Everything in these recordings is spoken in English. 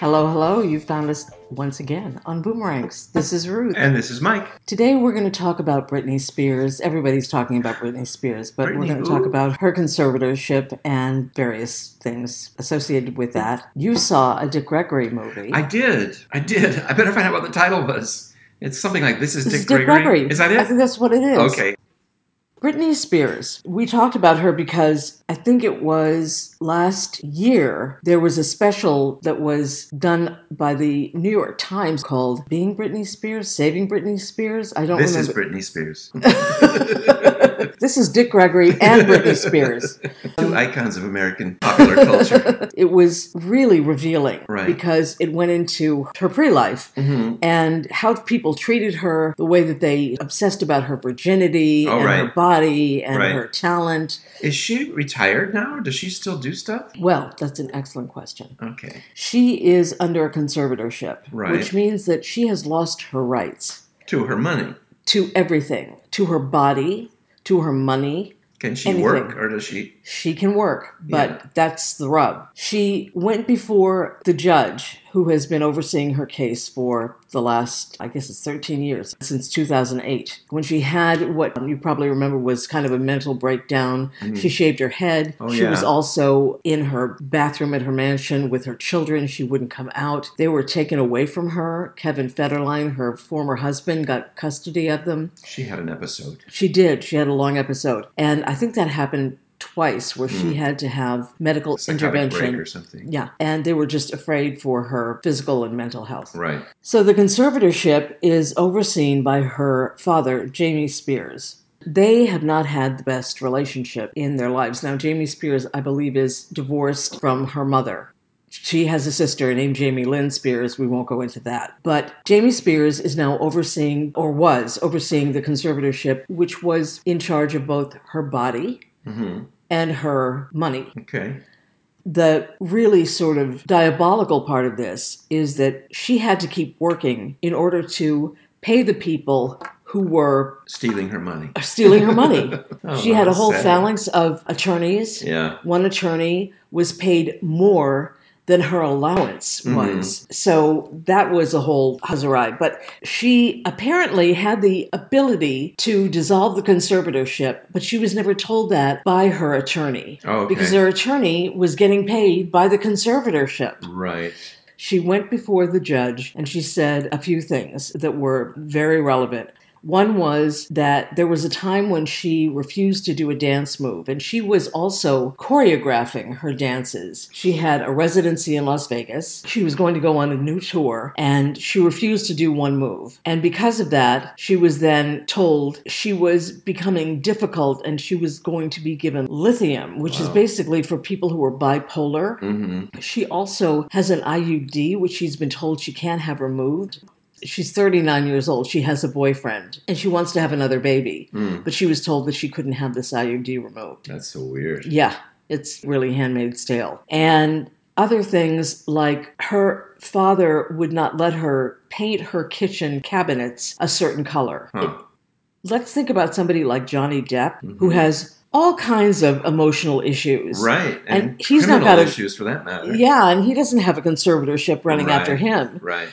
Hello, hello. You found us once again on Boomerangs. This is Ruth. And this is Mike. Today we're going to talk about Britney Spears. Everybody's talking about Britney Spears, but we're going to who? talk about her conservatorship and various things associated with that. You saw a Dick Gregory movie. I did. I did. I better find out what the title was. It's something like This is This Dick is Dick Gregory. Gregory. Is that I it? think that's what it is. Okay. Britney Spears. We talked about her because I think it was last year there was a special that was done by the New York Times called Being Britney Spears, Saving Britney Spears. I don't know. This is remember. Britney Spears. this is Dick Gregory and Britney Spears. Two icons of American popular culture. It was really revealing Right. because it went into her pre life hmm and how people treated her, the way that they obsessed about her virginity Oh, and right. her body and Right. her talent. Is she retired now? Does she still do stuff? Well, that's an excellent question. Okay. She is under a conservatorship, Right. which means that she has lost her rights To her money. to everything to her body, to her money. Can she Anything. work or does she? She can work, but Yeah. that's the rub. She went before the judge who has been overseeing her case for the last, I guess it's 13 years, since 2008. When she had what you probably remember was kind of a mental breakdown, she mm-hmm. shaved her head. Oh, she yeah. was also in her bathroom at her mansion with her children. She wouldn't come out. They were taken away from her. Kevin Federline, her former husband, got custody of them. She had an episode. She did. She had a long episode. And I think that happened twice where she had to have medical Hmm. Psychotic intervention. or something. Yeah. And they were just afraid for her physical and mental health. Right. So the conservatorship is overseen by her father, Jamie Spears. They have not had the best relationship in their lives. Now, Jamie Spears, I believe, is divorced from her mother. She has a sister named Jamie Lynn Spears. We won't go into that. But Jamie Spears is now overseeing, or was overseeing, the conservatorship, which was in charge of both her body hmm and her money. Okay. The really sort of diabolical part of this is that she had to keep working in order to pay the people who were Stealing her money. stealing her money. Oh, she had a whole sad. phalanx of attorneys. Yeah. One attorney was paid more than her allowance Mhm. was. So that was a whole huzzah But she apparently had the ability to dissolve the conservatorship, but she was never told that by her attorney. Oh, okay. Because her attorney was getting paid by the conservatorship. Right. She went before the judge and she said a few things that were very relevant. One was that there was a time when she refused to do a dance move, and she was also choreographing her dances. She had a residency in Las Vegas. She was going to go on a new tour, and she refused to do one move. And because of that, she was then told she was becoming difficult and she was going to be given lithium, which is basically for people who are bipolar. hmm She also has an IUD, which she's been told she can't have removed. She's 39 years old. She has a boyfriend and she wants to have another baby, Mm. but she was told that she couldn't have this IUD removed. That's so weird. Yeah, it's really handmaid's tale. And other things like her father would not let her paint her kitchen cabinets a certain color. Huh. Let's think about somebody like Johnny Depp, who Mhm. has all kinds of emotional issues. Right. And And, he's not got a- issues for that matter. Yeah, and he doesn't have a conservatorship running Right. after him. Right.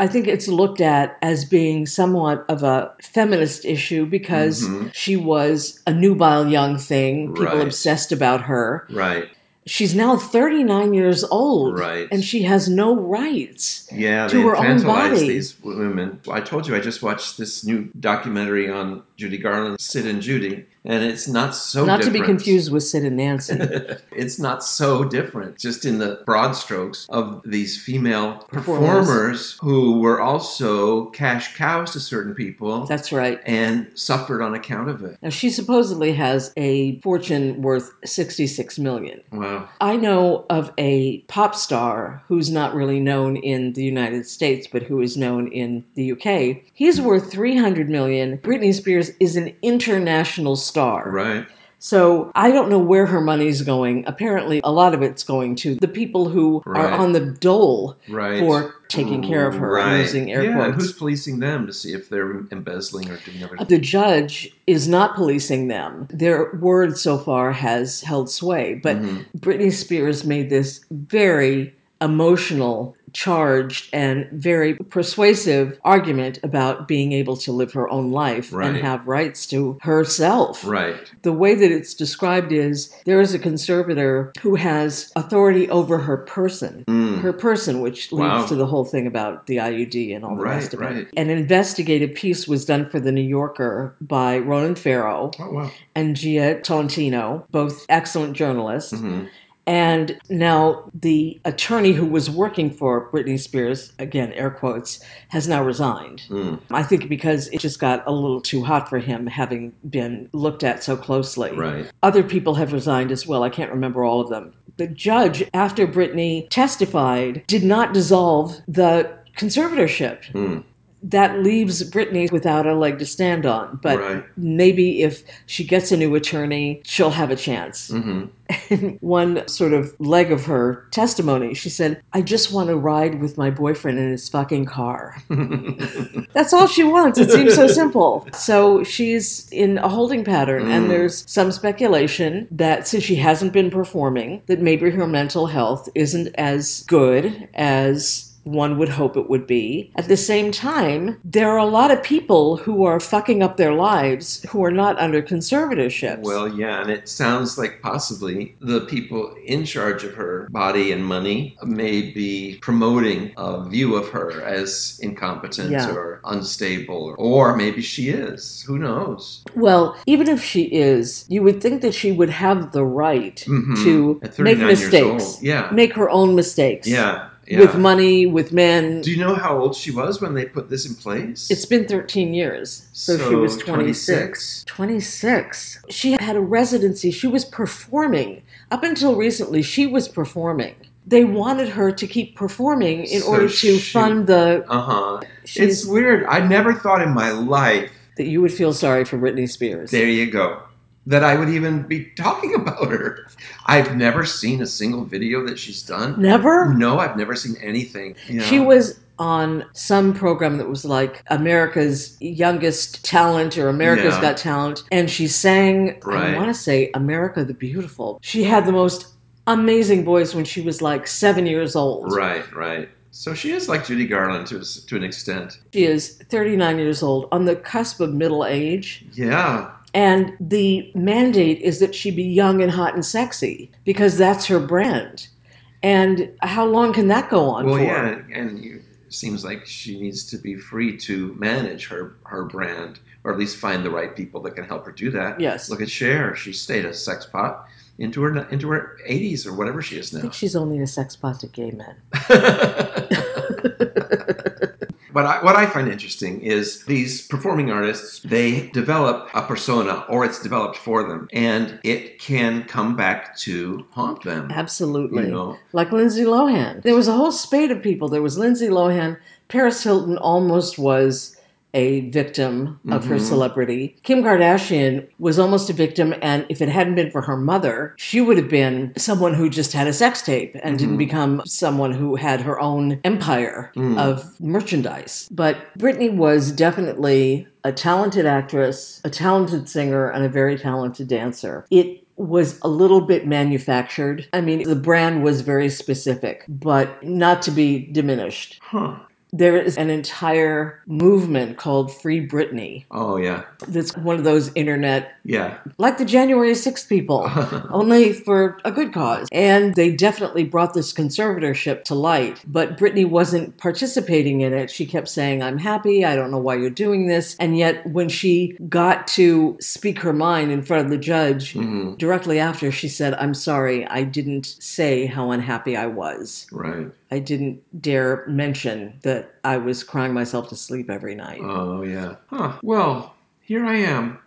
I think it's looked at as being somewhat of a feminist issue because Mhm. she was a nubile young thing. People Right. obsessed about her. Right. She's now 39 years old. Right. And she has no rights. Yeah, to her own body. these women. I told you I just watched this new documentary on Judy Garland, Sid and Judy, and it's not so Not to be confused with Sid and Nancy. it's not so different, just in the broad strokes of these female Performers. performers who were also cash cows to certain people That's right. and suffered on account of it. Now she supposedly has a fortune worth 66 million. Wow. I know of a pop star who's not really known in the United States, but who is known in the UK. He's worth 300 million. Britney Spears is an international star. Right. So I don't know where her money's going. Apparently, a lot of it's going to the people who are on the dole Right. for taking care of her. Right. using air yeah, and quotes. who's policing them to see if they're embezzling or doing other The judge is not policing them. Their word so far has held sway, but Mhm. Britney Spears made this very emotional charged and very persuasive argument about being able to live her own life Right. and have rights to herself. Right. The way that it's described is there is a conservator who has authority over her person. Mm. Her person, which leads Wow. to the whole thing about the IUD and all the Right, rest of right. it. An investigative piece was done for the New Yorker by Ronan Farrow Oh, wow. and Jia Tolentino, both excellent journalists. hmm And now the attorney who was working for Britney Spears, again, air quotes, has now resigned. Mm. I think because it just got a little too hot for him, having been looked at so closely. Right. Other people have resigned as well. I can't remember all of them. The judge, after Britney testified, did not dissolve the conservatorship. Mm. That leaves Britney without a leg to stand on. But Right. maybe if she gets a new attorney, she'll have a chance. hmm One sort of leg of her testimony, she said, I just want to ride with my boyfriend in his fucking car. That's all she wants. It seems so simple. So she's in a holding pattern, Mm. and there's some speculation that since she hasn't been performing, that maybe her mental health isn't as good as one would hope it would be. At the same time, there are a lot of people who are fucking up their lives who are not under conservatorship. Well, yeah, and it sounds like possibly the people in charge of her body and money may be promoting a view of her as incompetent Yeah. or unstable, or maybe she is. Who knows? Well, even if she is, you would think that she would have the right Mhm. to make 39 years mistakes, old. Yeah. make her own mistakes. Yeah. Yeah. With money, with men. Do you know how old she was when they put this in place? It's been 13 years. So, she was 26. 26. She had a residency. She was performing. Up until recently, she was performing. They wanted her to keep performing in So order to she- fund the. Uh huh. It's weird. I never thought in my life, that you would feel sorry for Britney Spears. there you go, that I would even be talking about her. I've never seen a single video that she's done. Never? No, I've never seen anything. you She was on some program that was like America's Youngest Talent or America's Yeah. Got Talent, and she sang, I want to say, America the Beautiful. She had the most amazing voice when she was like seven years old. Right, right. So she is like Judy Garland to, to an extent. She is 39 years old, on the cusp of middle age. Yeah. And the mandate is that she be young and hot and sexy because that's her brand. And how long can that go on Well, for? yeah, and it seems like she needs to be free to manage her her brand, or at least find the right people that can help her do that. Yes. Look at Cher; she stayed a sex pot into her into her 80s or whatever she is now. I think she's only a sex pot to gay men. But I, what I find interesting is these performing artists, they develop a persona or it's developed for them and it can come back to haunt them. Absolutely. You know? Like Lindsay Lohan. There was a whole spate of people. There was Lindsay Lohan. Paris Hilton almost was a victim of her Mhm. celebrity. Kim Kardashian was almost a victim, and if it hadn't been for her mother, she would have been someone who just had a sex tape and didn't Mhm. become someone who had her own empire Mm. of merchandise. But Britney was definitely a talented actress, a talented singer, and a very talented dancer. It was a little bit manufactured. I mean, the brand was very specific, but not to be diminished. Huh. There is an entire movement called Free Britney. Oh, yeah. That's one of those internet, Yeah. like the January 6th people only for a good cause. And they definitely brought this conservatorship to light, but Britney wasn't participating in it. She kept saying, I'm happy. I don't know why you're doing this. And yet, when she got to speak her mind in front of the judge, Mhm. directly after, she said, I'm sorry, I didn't say how unhappy I was. Right. I didn't dare mention that I was crying myself to sleep every night. Oh, yeah. Huh. Well, here I am,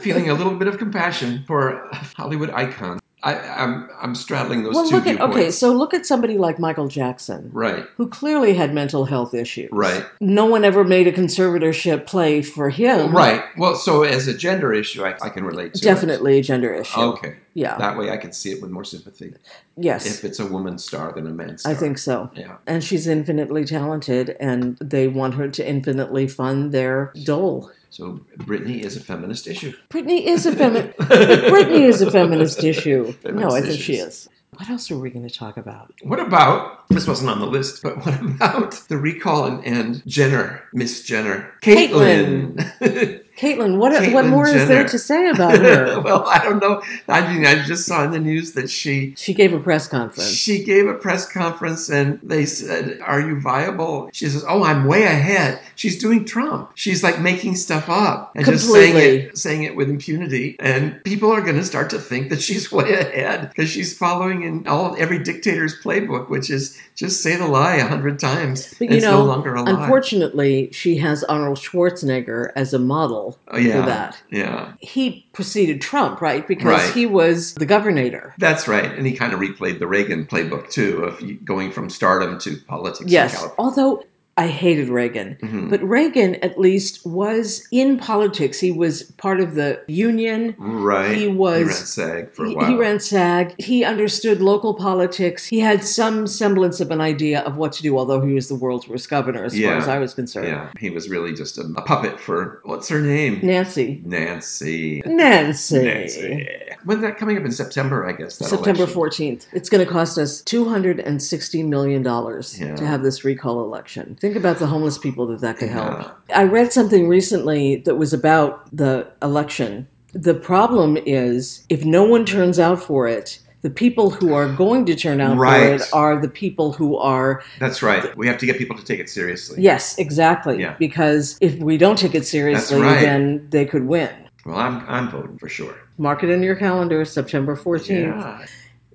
feeling a little bit of compassion for a Hollywood icon. I, I'm I'm straddling those well, two look at okay, so look at somebody like Michael Jackson. Right. who clearly had mental health issues. Right. No one ever made a conservatorship play for him. Right. Well, so as a gender issue, I, I can relate to it. Definitely a gender issue. Okay. Yeah. That way I can see it with more sympathy. yes. If it's a woman star than a man star. I think so. Yeah. And she's infinitely talented, and they want her to infinitely fund their dole. So Britney is a feminist issue. Britney is a feminist. Britney is a feminist issue. no, Feminist I think she is. What else are we going to talk about? What about this wasn't on the list, but what about the recall and, and Jenner, Miss Jenner, Caitlyn. Caitlyn? Caitlyn, what what Caitlyn more is there to say about her? well, I don't know. I mean, I just saw in the news that she she gave a press conference. she gave a press conference and they said, "Are you viable?" She says, "Oh, I'm way ahead." She's doing Trump. She's like making stuff up and just saying it, saying it with impunity, and people are going to start to think that she's way ahead because she's following in all every dictator's playbook, which is just say the lie a hundred times. But you it's know, no longer a lie. Unfortunately, she has Arnold Schwarzenegger as a model Oh, yeah. for that. Yeah, He preceded Trump, right? Because Right. he was the governor. that's right. And he kind of replayed the Reagan playbook too, of going from stardom to politics. in Yes. Although I hated Reagan. Mhm. But Reagan, at least, was in politics. He was part of the union. Right. He was- He ran SAG for a He, while. he ran SAG. He understood local politics. He had some semblance of an idea of what to do, although he was the world's worst governor, as Yeah. far as I was concerned. Yeah, he was really just a, a puppet for what's her name? Nancy. Nancy. Nancy. Nancy. When's that coming up in September? I guess. that September election? 14th. It's going to cost us $260 million Yeah. to have this recall election. Think about the homeless people that that could help. Yeah. I read something recently that was about the election. The problem is if no one turns out for it, the people who are going to turn out Right. for it are the people who are That's right. We have to get people to take it seriously. yes, exactly. Yeah. Because if we don't take it seriously, right. then they could win. Well, I'm I'm voting for sure. Mark it in your calendar, September 14th. Yeah.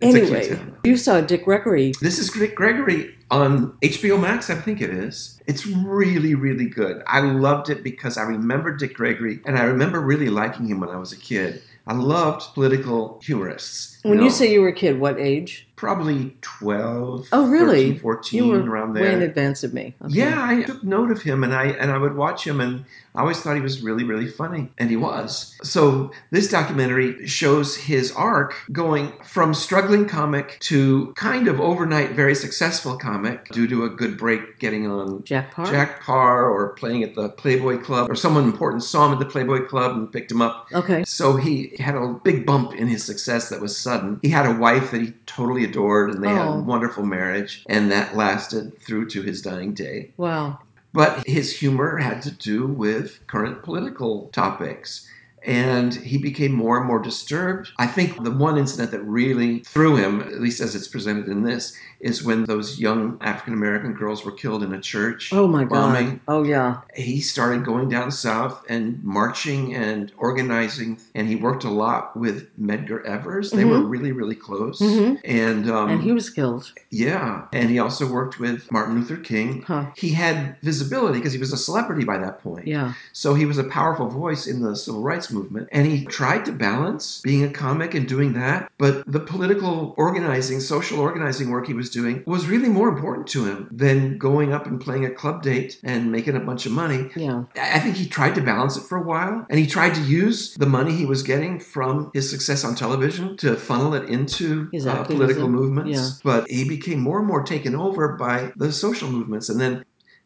It's Anyway, you saw Dick Gregory. This is Dick Gregory on HBO Max, I think it is. It's really, really good. I loved it because I remember Dick Gregory and I remember really liking him when I was a kid. I loved political humorists. When know, you say you were a kid, what age? Probably 12, Oh, really? 13, 14, You were around way in advance of me. Okay. Yeah, I took note of him and I and I would watch him and I always thought he was really, really funny. And he was. So this documentary shows his arc going from struggling comic to kind of overnight very successful comic due to a good break getting on Jack Paar. Jack Paar or playing at the Playboy Club or someone important saw him at the Playboy Club and picked him up. Okay. So he had a big bump in his success that was sudden. He had a wife that he totally adored and they had Oh. a wonderful marriage and that lasted through to his dying day. Wow. But his humor had to do with current political topics. And he became more and more disturbed. I think the one incident that really threw him, at least as it's presented in this, is when those young African American girls were killed in a church. Oh my God. bombing. Oh yeah. He started going down south and marching and organizing, and he worked a lot with Medgar Evers. They were really, really close. Mhm. And um, and he was killed. yeah, and he also worked with Martin Luther King. Huh. He had visibility because he was a celebrity by that point. Yeah. So he was a powerful voice in the civil rights movement. And he tried to balance being a comic and doing that. But the political organizing, social organizing work he was doing was really more important to him than going up and playing a club date and making a bunch of money. Yeah. I think he tried to balance it for a while, and he tried to use the money he was getting from his success on television to funnel it into His uh, political movements. yeah. But he became more and more taken over by the social movements, and then.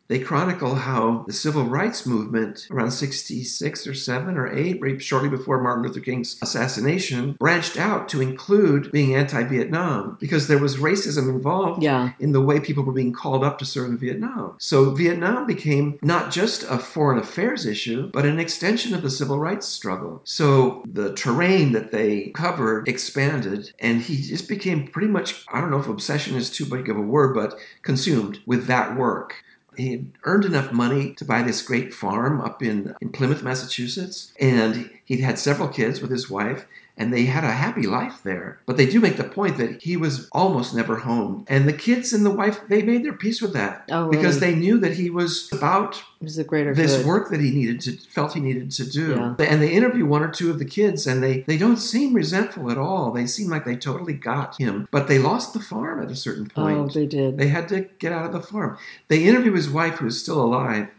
They chronicle how the civil rights movement around 66 or 7 or 8, right shortly before Martin Luther King's assassination, branched out to include being anti Vietnam because there was racism involved Yeah. in the way people were being called up to serve in Vietnam. So Vietnam became not just a foreign affairs issue, but an extension of the civil rights struggle. So the terrain that they covered expanded, and he just became pretty much, I don't know if obsession is too big of a word, but consumed with that work. He had earned enough money to buy this great farm up in, in Plymouth, Massachusetts, and he'd had several kids with his wife, and they had a happy life there. But they do make the point that he was almost never home. And the kids and the wife, they made their peace with that Oh, because really? they knew that he was about was this good. work that he needed to felt he needed to do. Yeah. And they interview one or two of the kids and they they don't seem resentful at all. They seem like they totally got him. But they lost the farm at a certain oh, point. Oh, they did. They had to get out of the farm. They interview his wife, who is still alive,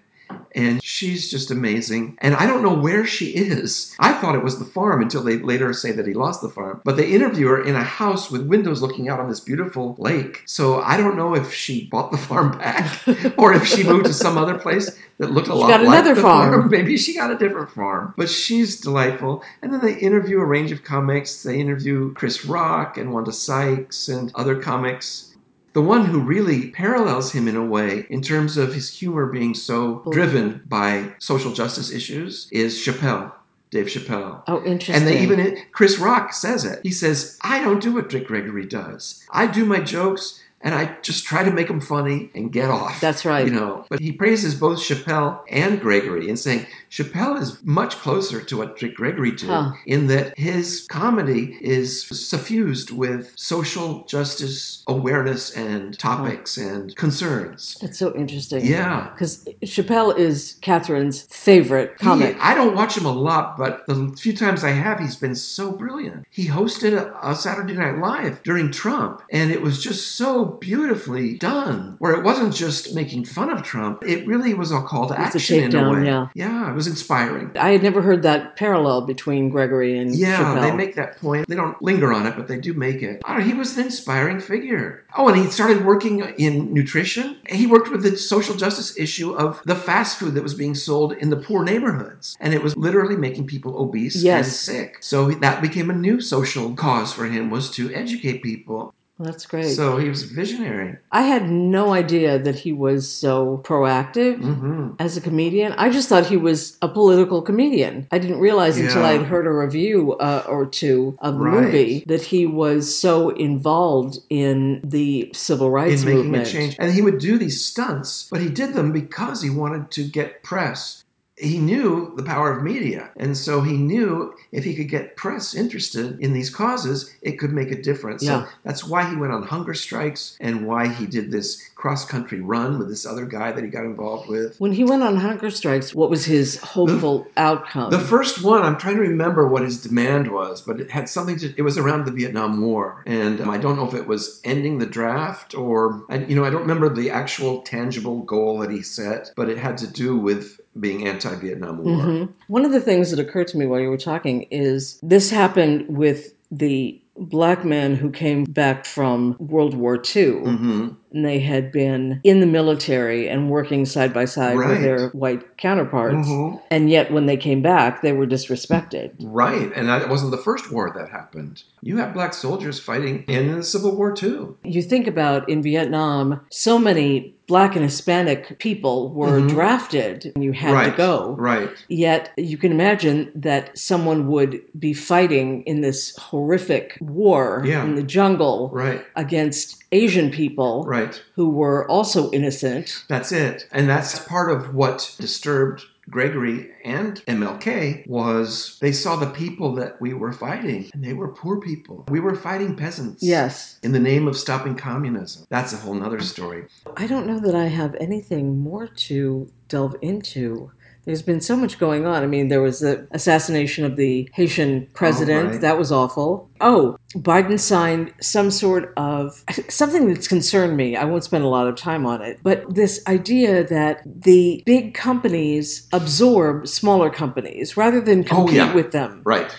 and she's just amazing. And I don't know where she is. I thought it was the farm until they later say that he lost the farm. But they interview her in a house with windows looking out on this beautiful lake. So I don't know if she bought the farm back or if she moved to some other place that looked a She lot got like another the farm. Maybe she got a different farm. But she's delightful. And then they interview a range of comics. They interview Chris Rock and Wanda Sykes and other comics. The one who really parallels him in a way, in terms of his humor being so driven by social justice issues, is Chappelle, Dave Chappelle. Oh, interesting. And they even Chris Rock says it. He says, "I don't do what Dick Gregory does. I do my jokes." And I just try to make them funny and get off. That's right. You know, but he praises both Chappelle and Gregory and saying Chappelle is much closer to what Dick Gregory did Huh. in that his comedy is suffused with social justice awareness and topics and concerns. That's so interesting. Yeah. Because Chappelle is Catherine's favorite comic. He- I don't watch him a lot, but the few times I have, he's been so brilliant. He hosted a, a Saturday Night Live during Trump, and it was just so beautifully done, where it wasn't just making fun of Trump. It really was a call to It was a action in a way. yeah. yeah, it was inspiring. I had never heard that parallel between Gregory and Yeah, Chappelle. they make that point. They don't linger on it, but they do make it. I he was an inspiring figure. Oh, and he started working in nutrition. He worked with the social justice issue of the fast food that was being sold in the poor neighborhoods. And it was literally making people obese and sick. So that became a new social cause for him was to educate people. That's great. So he was visionary. I had no idea that he was so proactive hmm as a comedian. I just thought he was a political comedian. I didn't realize until I had heard a review uh, or two of the Right. movie that he was so involved in the civil rights in making movement. a change. And he would do these stunts, but he did them because he wanted to get press. He knew the power of media. And so he knew if he could get press interested in these causes, it could make a difference. Yeah. So that's why he went on hunger strikes and why he did this cross country run with this other guy that he got involved with. When he went on hunger strikes, what was his hopeful outcome? The first one, I'm trying to remember what his demand was, but it had something to. It was around the Vietnam War, and um, I don't know if it was ending the draft or, I, you know, I don't remember the actual tangible goal that he set, but it had to do with being anti-Vietnam War. Mhm. One of the things that occurred to me while you were talking is this happened with the black men who came back from World War II. hmm And they had been in the military and working side by side with their white counterparts. Mhm. And yet, when they came back, they were disrespected. Right, and that wasn't the first war that happened. You have black soldiers fighting in the Civil War too. You think about in Vietnam, so many black and Hispanic people were Mhm. drafted and you had right, to go. Right. Yet you can imagine that someone would be fighting in this horrific war Yeah. in the jungle Right. against Asian people Right. who were also innocent. That's it. And that's part of what disturbed Gregory and MLK was they saw the people that we were fighting and they were poor people. We were fighting peasants. Yes. In the name of stopping communism. That's a whole nother story. I don't know that I have anything more to delve into. There's been so much going on. I mean, there was the assassination of the Haitian president. Oh, right. That was awful. Oh, Biden signed some sort of something that's concerned me. I won't spend a lot of time on it. But this idea that the big companies absorb smaller companies rather than Oh, compete yeah. with them Right.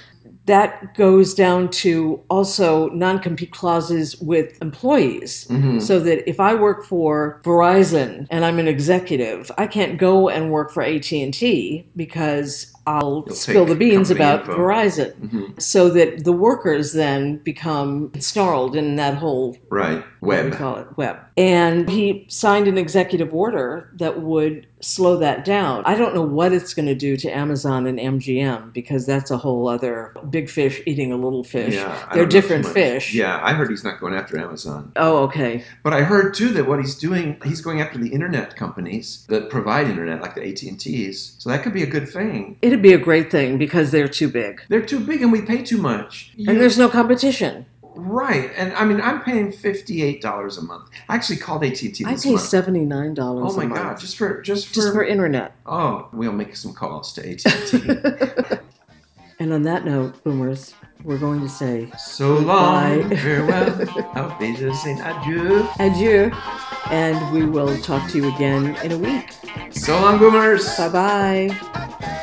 That goes down to also non-compete clauses with employees Mhm. so that if i work for verizon and i'm an executive i can't go and work for at&t because i'll You'll spill the beans about info. verizon Mhm. so that the workers then become snarled in that whole Right. do we Web. call it web and he signed an executive order that would slow that down i don't know what it's going to do to amazon and mgm because that's a whole other big fish eating a little fish Yeah, they're different fish Yeah, I heard he's not going after Amazon. oh okay But I heard too that what he's doing, he's going after the internet companies that provide internet, like the AT and T's. So that could be a good thing. it'd be a great thing because they're too big They're too big and we pay too much. You- and there's no competition right, and I mean I'm paying fifty eight dollars a month. I actually called AT and T i pay month. $79 Oh my a month god, just for just for, just for internet oh, we'll make some calls to AT and T. and on that note boomers we're going to say So long, farewell, auf Wiedersehen, adieu. adieu, and we will talk to you again in a week. So long, boomers. Bye bye.